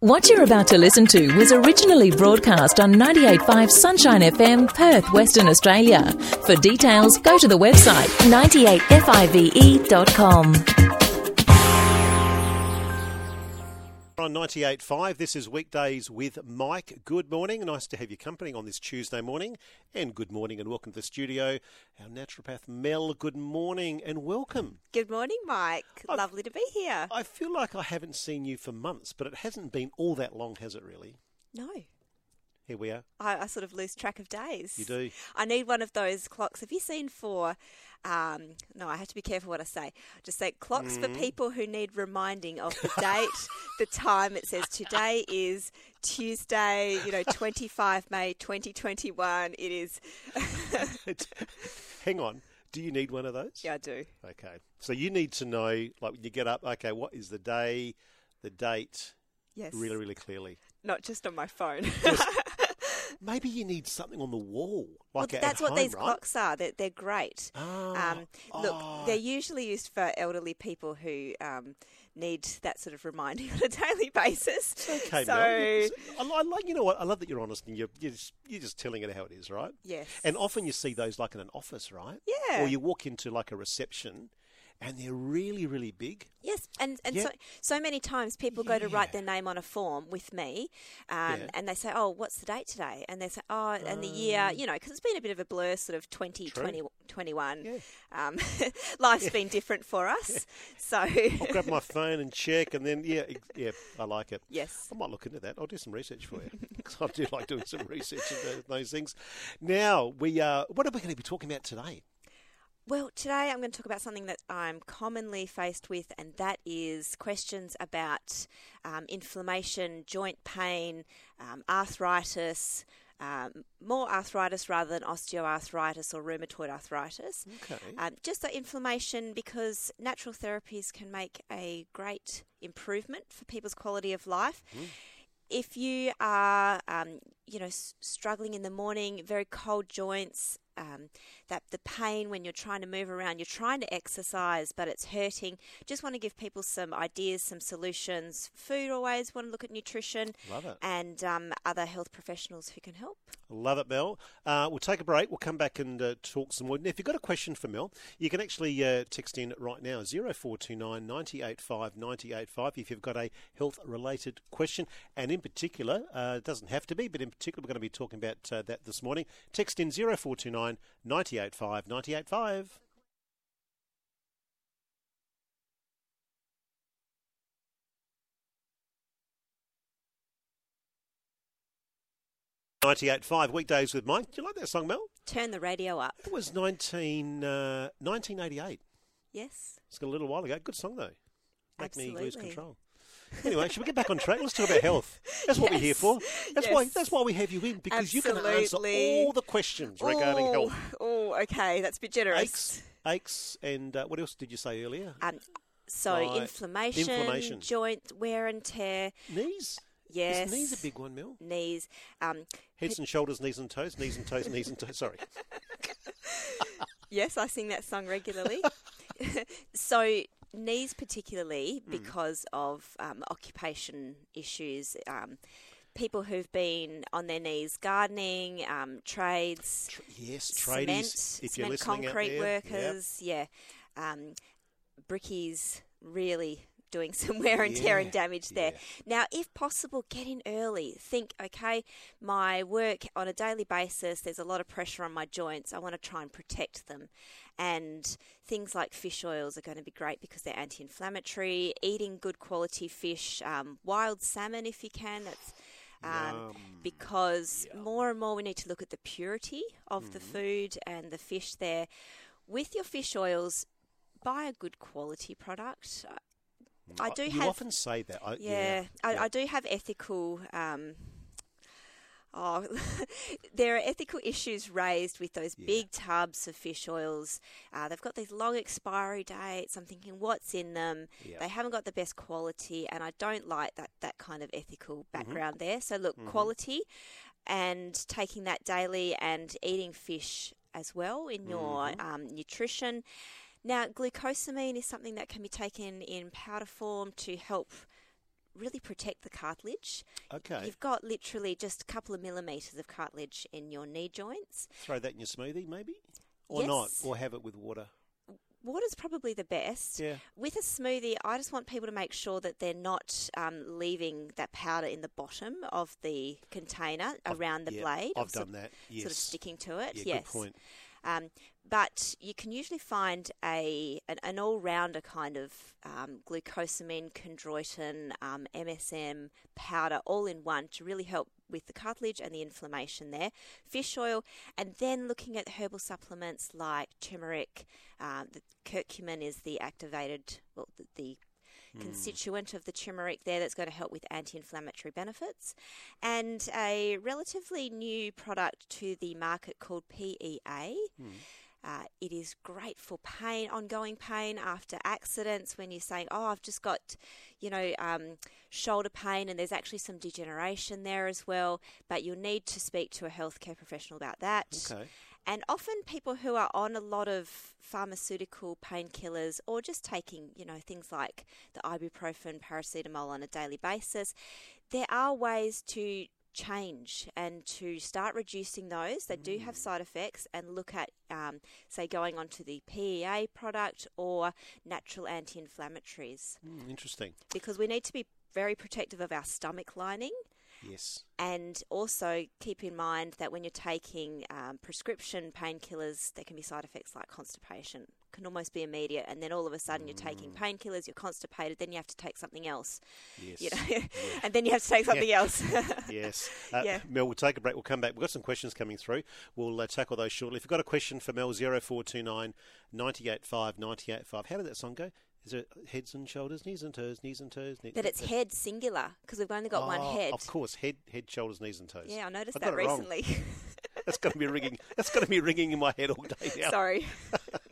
What you're about to listen to was originally broadcast on 98.5 Sunshine FM, Perth, Western Australia. For details, go to the website 98five.com. On 98.5, this is Weekdays with Mike. Good morning. Nice to have your company on this Tuesday morning. And good morning and welcome to the studio. Our naturopath Mel, good morning and welcome. Good morning, Mike. I've- Lovely to be here. I feel like I haven't seen you for months, but it hasn't been all that long, has it really? No, Here we are. I, I sort of lose track of days. You do. I need one of those clocks. Have you seen for? Um, no, I have to be careful what I say. Just say clocks Mm. for people who need reminding of the date, the time. It says today is Tuesday. You know, twenty five May, twenty twenty one. It is. Hang on. Do you need one of those? Yeah, I do. Okay. So you need to know, like when you get up, okay, what is the day, the date, Yes. really, really clearly. Not just on my phone. Maybe you need something on the wall, Well, like at that's what home, these right? clocks are. They're, they're great. Ah, Um, look, ah. they're usually used for elderly people who um, need that sort of reminding on a daily basis. Okay, so, Mel. I, I like, you know what? I love that you're honest and you're, you're, just, you're just telling it how it is, right? yes. And often you see those like in an office, right? Yeah. Or you walk into like a reception and they're really, really big. Yes, and, and Yeah. so so many times people go to write their name on a form with me, um, Yeah. and they say, "Oh, what's the date today?" And they say, "Oh, and the year, you know, because it's been a bit of a blur, sort of 20, True. 20 21. Yeah. Um, life's been different for us, so I'll grab my phone and check and then, yeah, yeah, I like it. yes, I might look into that. I'll do some research for you because I do like doing some research into those things. Now, we uh, what are we going to be talking about today? Well, today I'm going to talk about something that I'm commonly faced with, and that is questions about um, inflammation, joint pain, um, arthritis, um, more arthritis rather than osteoarthritis or rheumatoid arthritis. Okay. Um, just that inflammation, because natural therapies can make a great improvement for people's quality of life. If you are, um, you know, s- struggling in the morning, very cold joints, um, that the pain when you're trying to move around, you're trying to exercise, but it's hurting. Just want to give people some ideas, some solutions. Food always want to look at nutrition Love it. and um, other health professionals who can help. Love it, Mel. Uh, we'll take a break. We'll come back and uh, talk some more. Now, if you've got a question for Mel, you can actually uh, text in right now 0429 985 985 if you've got a health related question. And in particular, uh, it doesn't have to be, but in particular, we're going to be talking about uh, that this morning. Text in 0429 985 985. Ninety-eight five weekdays with Mike. Do you like that song, Mel? Turn the radio up. It was 19, uh, 1988. Yes. It's got a little while ago. Good song though. Make me lose control. Anyway, should we get back on track? Let's talk about health. That's what we're here for. That's why. That's why we have you in because you can answer all the questions regarding oh, health, Oh, okay, that's a bit generous. aches, aches, and uh, what else did you say earlier? Um, so Right. inflammation, Inflammation. joint wear and tear, Knees. yes, Is knees a big one, Mel? knees. Um, Heads and shoulders, knees and toes, knees and toes, knees and toes. Sorry. yes, I sing that song regularly. so knees, particularly Hmm. because of um, occupation issues. Um, People who've been on their knees gardening, um, trades, Tr- yes, cement. If you're cement concrete there. Yep. workers, yeah, um, brickies really doing some wear and tear and damage there. Now, if possible, get in early. Think, okay, my work on a daily basis, there's a lot of pressure on my joints. I want to try and protect them. And things like fish oils are going to be great because they're anti inflammatory. Eating good quality fish, um, wild salmon if you can, that's um, because more and more we need to look at the purity of the Mm-hmm. food and the fish there. With your fish oils, buy a good quality product. I do you have, often say that. I, yeah, I, yeah. I do have ethical. Um, oh, there are ethical issues raised with those Yeah. big tubs of fish oils. Uh, they've got these long expiry dates. I'm thinking, what's in them? Yeah. They haven't got the best quality, and I don't like that that kind of ethical Mm-hmm. background there. So look, quality, and taking that daily and eating fish as well in your Mm-hmm. um, nutrition. Now, glucosamine is something that can be taken in powder form to help really protect the cartilage. Okay. You've got literally just a couple of millimetres of cartilage in your knee joints. Throw that in your smoothie, maybe? Or not? Or have it with water? Water's probably the best. Yeah. With a smoothie, I just want people to make sure that they're not um, leaving that powder in the bottom of the container around the yeah, blade. I've or sort- done that, Sort of sticking to it. Yeah, yes. good point. Um, but you can usually find a an, an all rounder kind of um, glucosamine, chondroitin, um, MSM powder all in one to really help with the cartilage and the inflammation there. Fish oil, and then looking at herbal supplements like turmeric. The curcumin is the activated, well, the, the constituent of the turmeric there that's going to help with anti inflammatory benefits. And a relatively new product to the market called PEA. Uh, it is great for pain, ongoing pain after accidents. When you're saying, "Oh, I've just got, you know, um, shoulder pain," and there's actually some degeneration there as well, but you'll need to speak to a healthcare professional about that. Okay. And often people who are on a lot of pharmaceutical painkillers or just taking, you know, things like the ibuprofen, paracetamol on a daily basis, there are ways to change and to start reducing those. They do have side effects and look at, um, say, going onto the PEA product or natural anti inflammatories Mm, interesting. because we need to be very protective of our stomach lining. Yes. And also keep in mind that when you're taking um, prescription painkillers, there can be side effects like constipation. Can almost be immediate, and then all of a sudden you're taking painkillers, you're constipated, then you have to take something else, Yes. you know, and then you have to take something else. Yes. Uh, Yeah. Mel, we'll take a break. We'll come back. We've got some questions coming through. We'll uh, tackle those shortly. If you've got a question for Mel, 0429 985 985. How did that song go? Is it heads and shoulders, knees and toes, knees and toes? Knees but it's head singular because we've only got one Oh, head. Of course, head, head, shoulders, knees and toes. Yeah, I noticed I that recently. That's going to be ringing. That's going to be ringing in my head all day now. Sorry.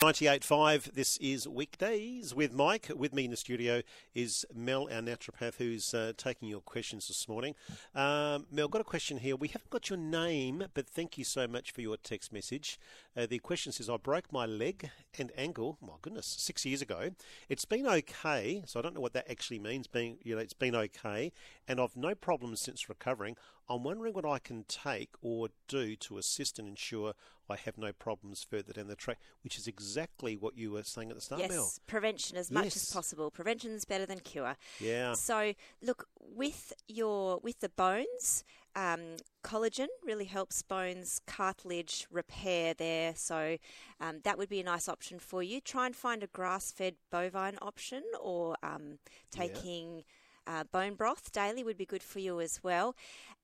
Ninety-eight five. This is weekdays with Mike. With me in the studio is Mel, our naturopath, who's uh, taking your questions this morning. Um, Mel, got a question here. We haven't got your name, but thank you so much for your text message. Uh, the question says, "I broke my leg and ankle. My goodness, six years ago. It's been okay. So I don't know what that actually means. Being, you know, it's been okay, and I've no problems since recovering. I'm wondering what I can take or do to assist and ensure I have no problems further down the track, which is exactly what you were saying at the start, yes, Mel. prevention as much as possible. Prevention is better than cure. Yeah. So, look with your with the bones, um, collagen really helps bones cartilage repair there. So, um, that would be a nice option for you. Try and find a grass-fed bovine option, or um, taking uh, bone broth daily would be good for you as well.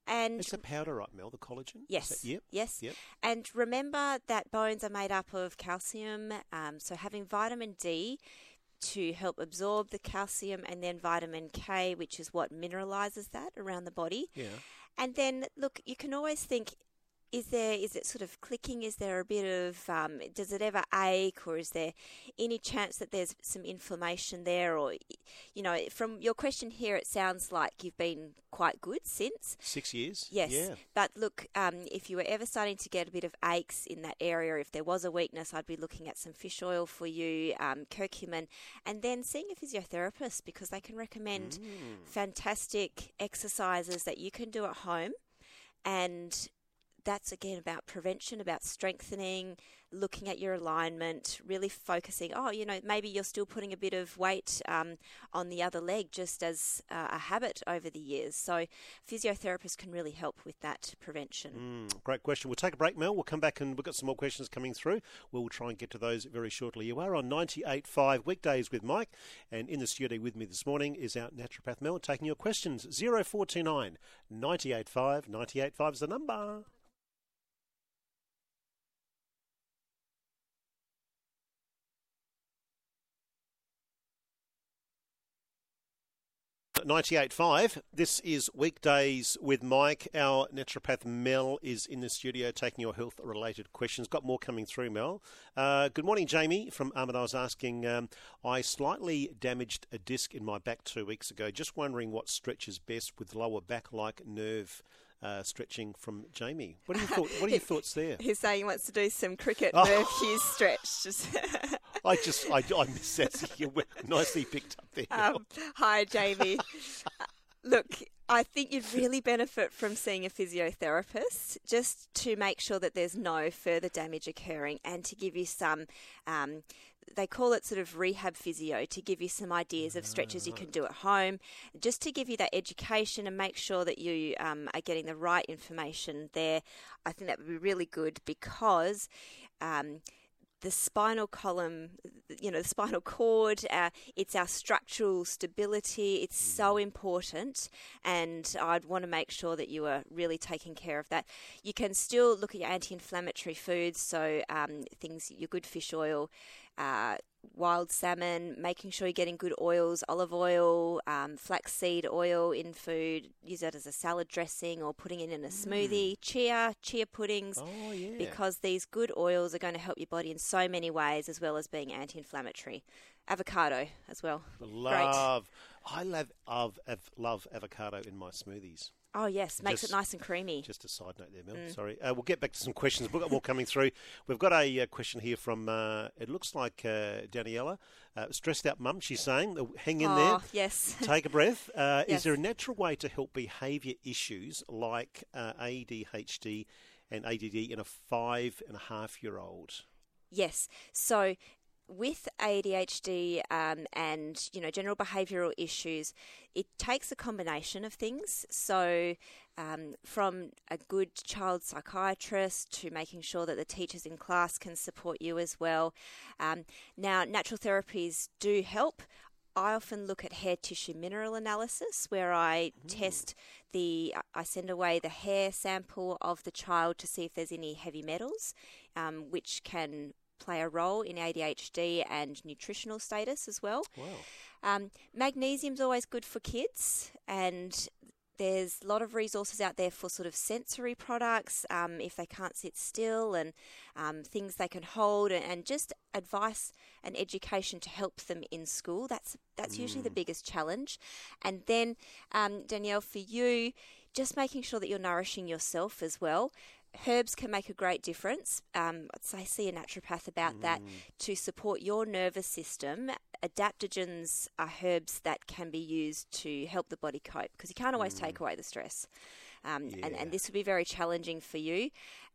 And It's a powder, right, Mel? The collagen. Yes. that- yep. Yes. Yep. And remember that bones are made up of calcium. Um, so having vitamin D to help absorb the calcium, and then vitamin K, which is what mineralizes that around the body. Yeah. And then look, you can always think. Is there is it sort of clicking? Is there a bit of um, does it ever ache, or is there any chance that there's some inflammation there? Or you know, from your question here, it sounds like you've been quite good since. Six years. Yes. Yeah. But look, um, if you were ever starting to get a bit of aches in that area, if there was a weakness, I'd be looking at some fish oil for you, um, curcumin, and then seeing a physiotherapist because they can recommend Mm. fantastic exercises that you can do at home. And that's again about prevention, about strengthening, looking at your alignment, really focusing. Oh, you know, maybe you're still putting a bit of weight um, on the other leg just as uh, a habit over the years. So, physiotherapists can really help with that prevention. Mm, great question. We'll take a break, Mel. We'll come back and we've got some more questions coming through. We'll try and get to those very shortly. You are on 98.5 weekdays with Mike, and in the studio with me this morning is our naturopath Mel taking your questions. 0429 985 985 is the number. Ninety-eight five. This is weekdays with Mike. Our naturopath Mel is in the studio taking your health-related questions. Got more coming through, Mel. Uh, good morning, Jamie from Armid. I was asking. Um, I slightly damaged a disc in my back two weeks ago. Just wondering what stretches best with lower back-like nerve uh, stretching from Jamie. What are your thought, What are your thoughts there? He's saying he wants to do some cricket Oh. Merv Hughes stretch. I just I, I miss that. You were nicely picked up there. um, hi, Jamie. Look, I think you'd really benefit from seeing a physiotherapist just to make sure that there's no further damage occurring and to give you some. Um, they call it sort of rehab physio to give you some ideas of stretches you can do at home, just to give you that education and make sure that you um, are getting the right information there. I think that would be really good because. Um, the spinal column, you know, the spinal cord, uh, it's our structural stability. It's so important, and I'd want to make sure that you are really taking care of that. You can still look at your anti inflammatory foods, so um, things, your good fish oil. Uh, wild salmon, making sure you're getting good oils, olive oil, um, flaxseed oil in food, use that as a salad dressing or putting it in a smoothie, chia, chia puddings Oh yeah. because these good oils are going to help your body in so many ways, as well as being anti-inflammatory. Avocado as well. love. I love love love avocado in my smoothies. Oh yes, makes Just- it nice and creamy. Just a side note there, Mel. Mm. Sorry. Uh, we'll get back to some questions. We've got more coming through. We've got a uh, question here from, uh, it looks like uh, Daniela. Uh, stressed out mum, she's saying. Uh, Hang in oh yes. Take a breath. Uh, Is there a natural way to help behaviour issues like uh, ADHD and ADD in a five and a half year old? Yes. So with ADHD um, and you know general behavioural issues, it takes a combination of things. So um, from a good child psychiatrist to making sure that the teachers in class can support you as well. Um, now, natural therapies do help. I often look at hair tissue mineral analysis where I test the, I send away the hair sample of the child to see if there's any heavy metals, um, which can play a role in ADHD and nutritional status as well. Wow. Um, magnesium's always good for kids, and there's a lot of resources out there for sort of sensory products um, if they can't sit still and um, things they can hold and, and just advice and education to help them in school. That's that's usually the biggest challenge. And then um, Danielle, for you, just making sure that you're nourishing yourself as well. Herbs can make a great difference. Um, I see a naturopath about that to support your nervous system. Adaptogens are herbs that can be used to help the body cope because you can't always take away the stress. Um, and, Yeah. and this would be very challenging for you.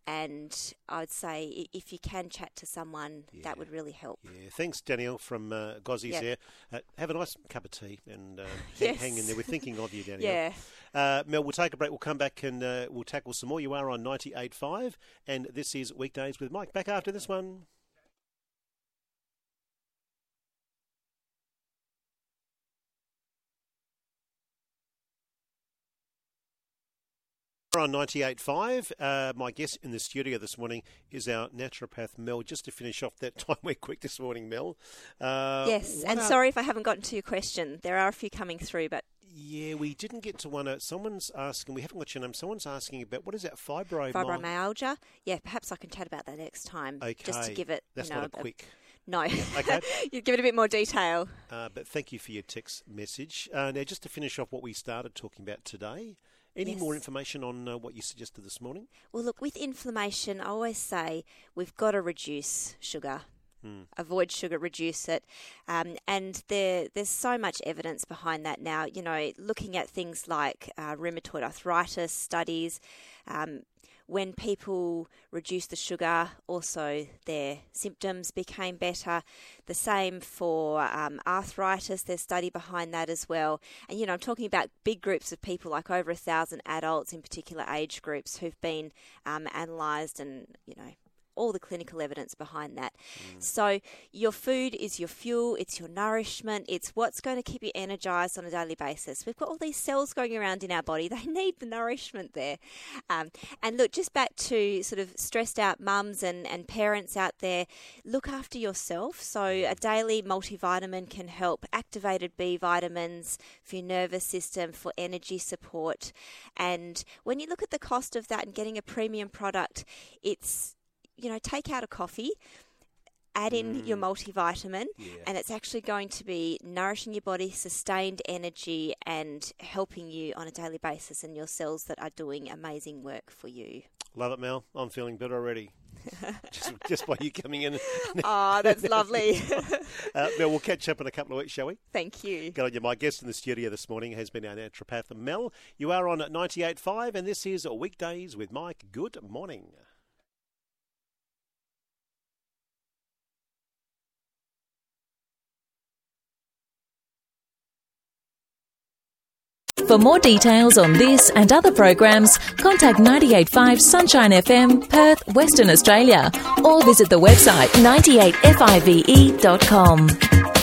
And I'd say if you can chat to someone, that would really help. Yeah, thanks, Danielle from uh, Gozzies Yeah. there. Uh, have a nice cup of tea and uh, hang, hang in there. We're thinking of you, Danielle. Yeah. Uh, Mel, we'll take a break. We'll come back and uh, we'll tackle some more. You are on 98.5, and this is Weekdays with Mike. Back after this one. We're on 98.5. Uh, my guest in the studio this morning is our naturopath, Mel. Just to finish off that time, we're quick this morning, Mel. Uh, yes. And are- sorry if I haven't gotten to your question. There are a few coming through, but Yeah, we didn't get to one. Uh, someone's asking, we haven't got your name, someone's asking about what is that fibro? fibromyalgia. Yeah, perhaps I can chat about that next time. Okay. Just to give it, That's you know, not a quick. no. Okay. you give it a bit more detail. Uh, but thank you for your text message. Uh, now, just to finish off what we started talking about today, any more information on uh, what you suggested this morning? Well, look, with inflammation, I always say we've got to reduce sugar. Hmm. Avoid sugar, reduce it, um, and there there's so much evidence behind that now. You know, looking at things like uh, rheumatoid arthritis studies, um, when people reduce the sugar, also their symptoms became better. The same for um, arthritis. There's study behind that as well. And you know, I'm talking about big groups of people, like over a thousand adults in particular age groups, who've been um, analysed and you know all the clinical evidence behind that. So, your food is your fuel, it's your nourishment, it's what's going to keep you energized on a daily basis. We've got all these cells going around in our body, they need the nourishment there. Um, and look, just back to sort of stressed out mums and, and parents out there, look after yourself. So, a daily multivitamin can help, activated B vitamins for your nervous system, for energy support. And when you look at the cost of that and getting a premium product, it's you know, take out a coffee. add in your multivitamin, Yeah. and it's actually going to be nourishing your body, sustained energy, and helping you on a daily basis and your cells that are doing amazing work for you. Love it, Mel. I'm feeling better already. just, just by you coming in. Oh, that's lovely. Uh, Mel, we'll catch up in a couple of weeks, shall we? Thank you. Good on you. My guest in the studio this morning has been our naturopath, Mel. You are on at 98.5, and this is Weekdays with Mike. Good morning. For more details on this and other programs, contact 985 Sunshine FM, Perth, Western Australia, or visit the website 98five.com.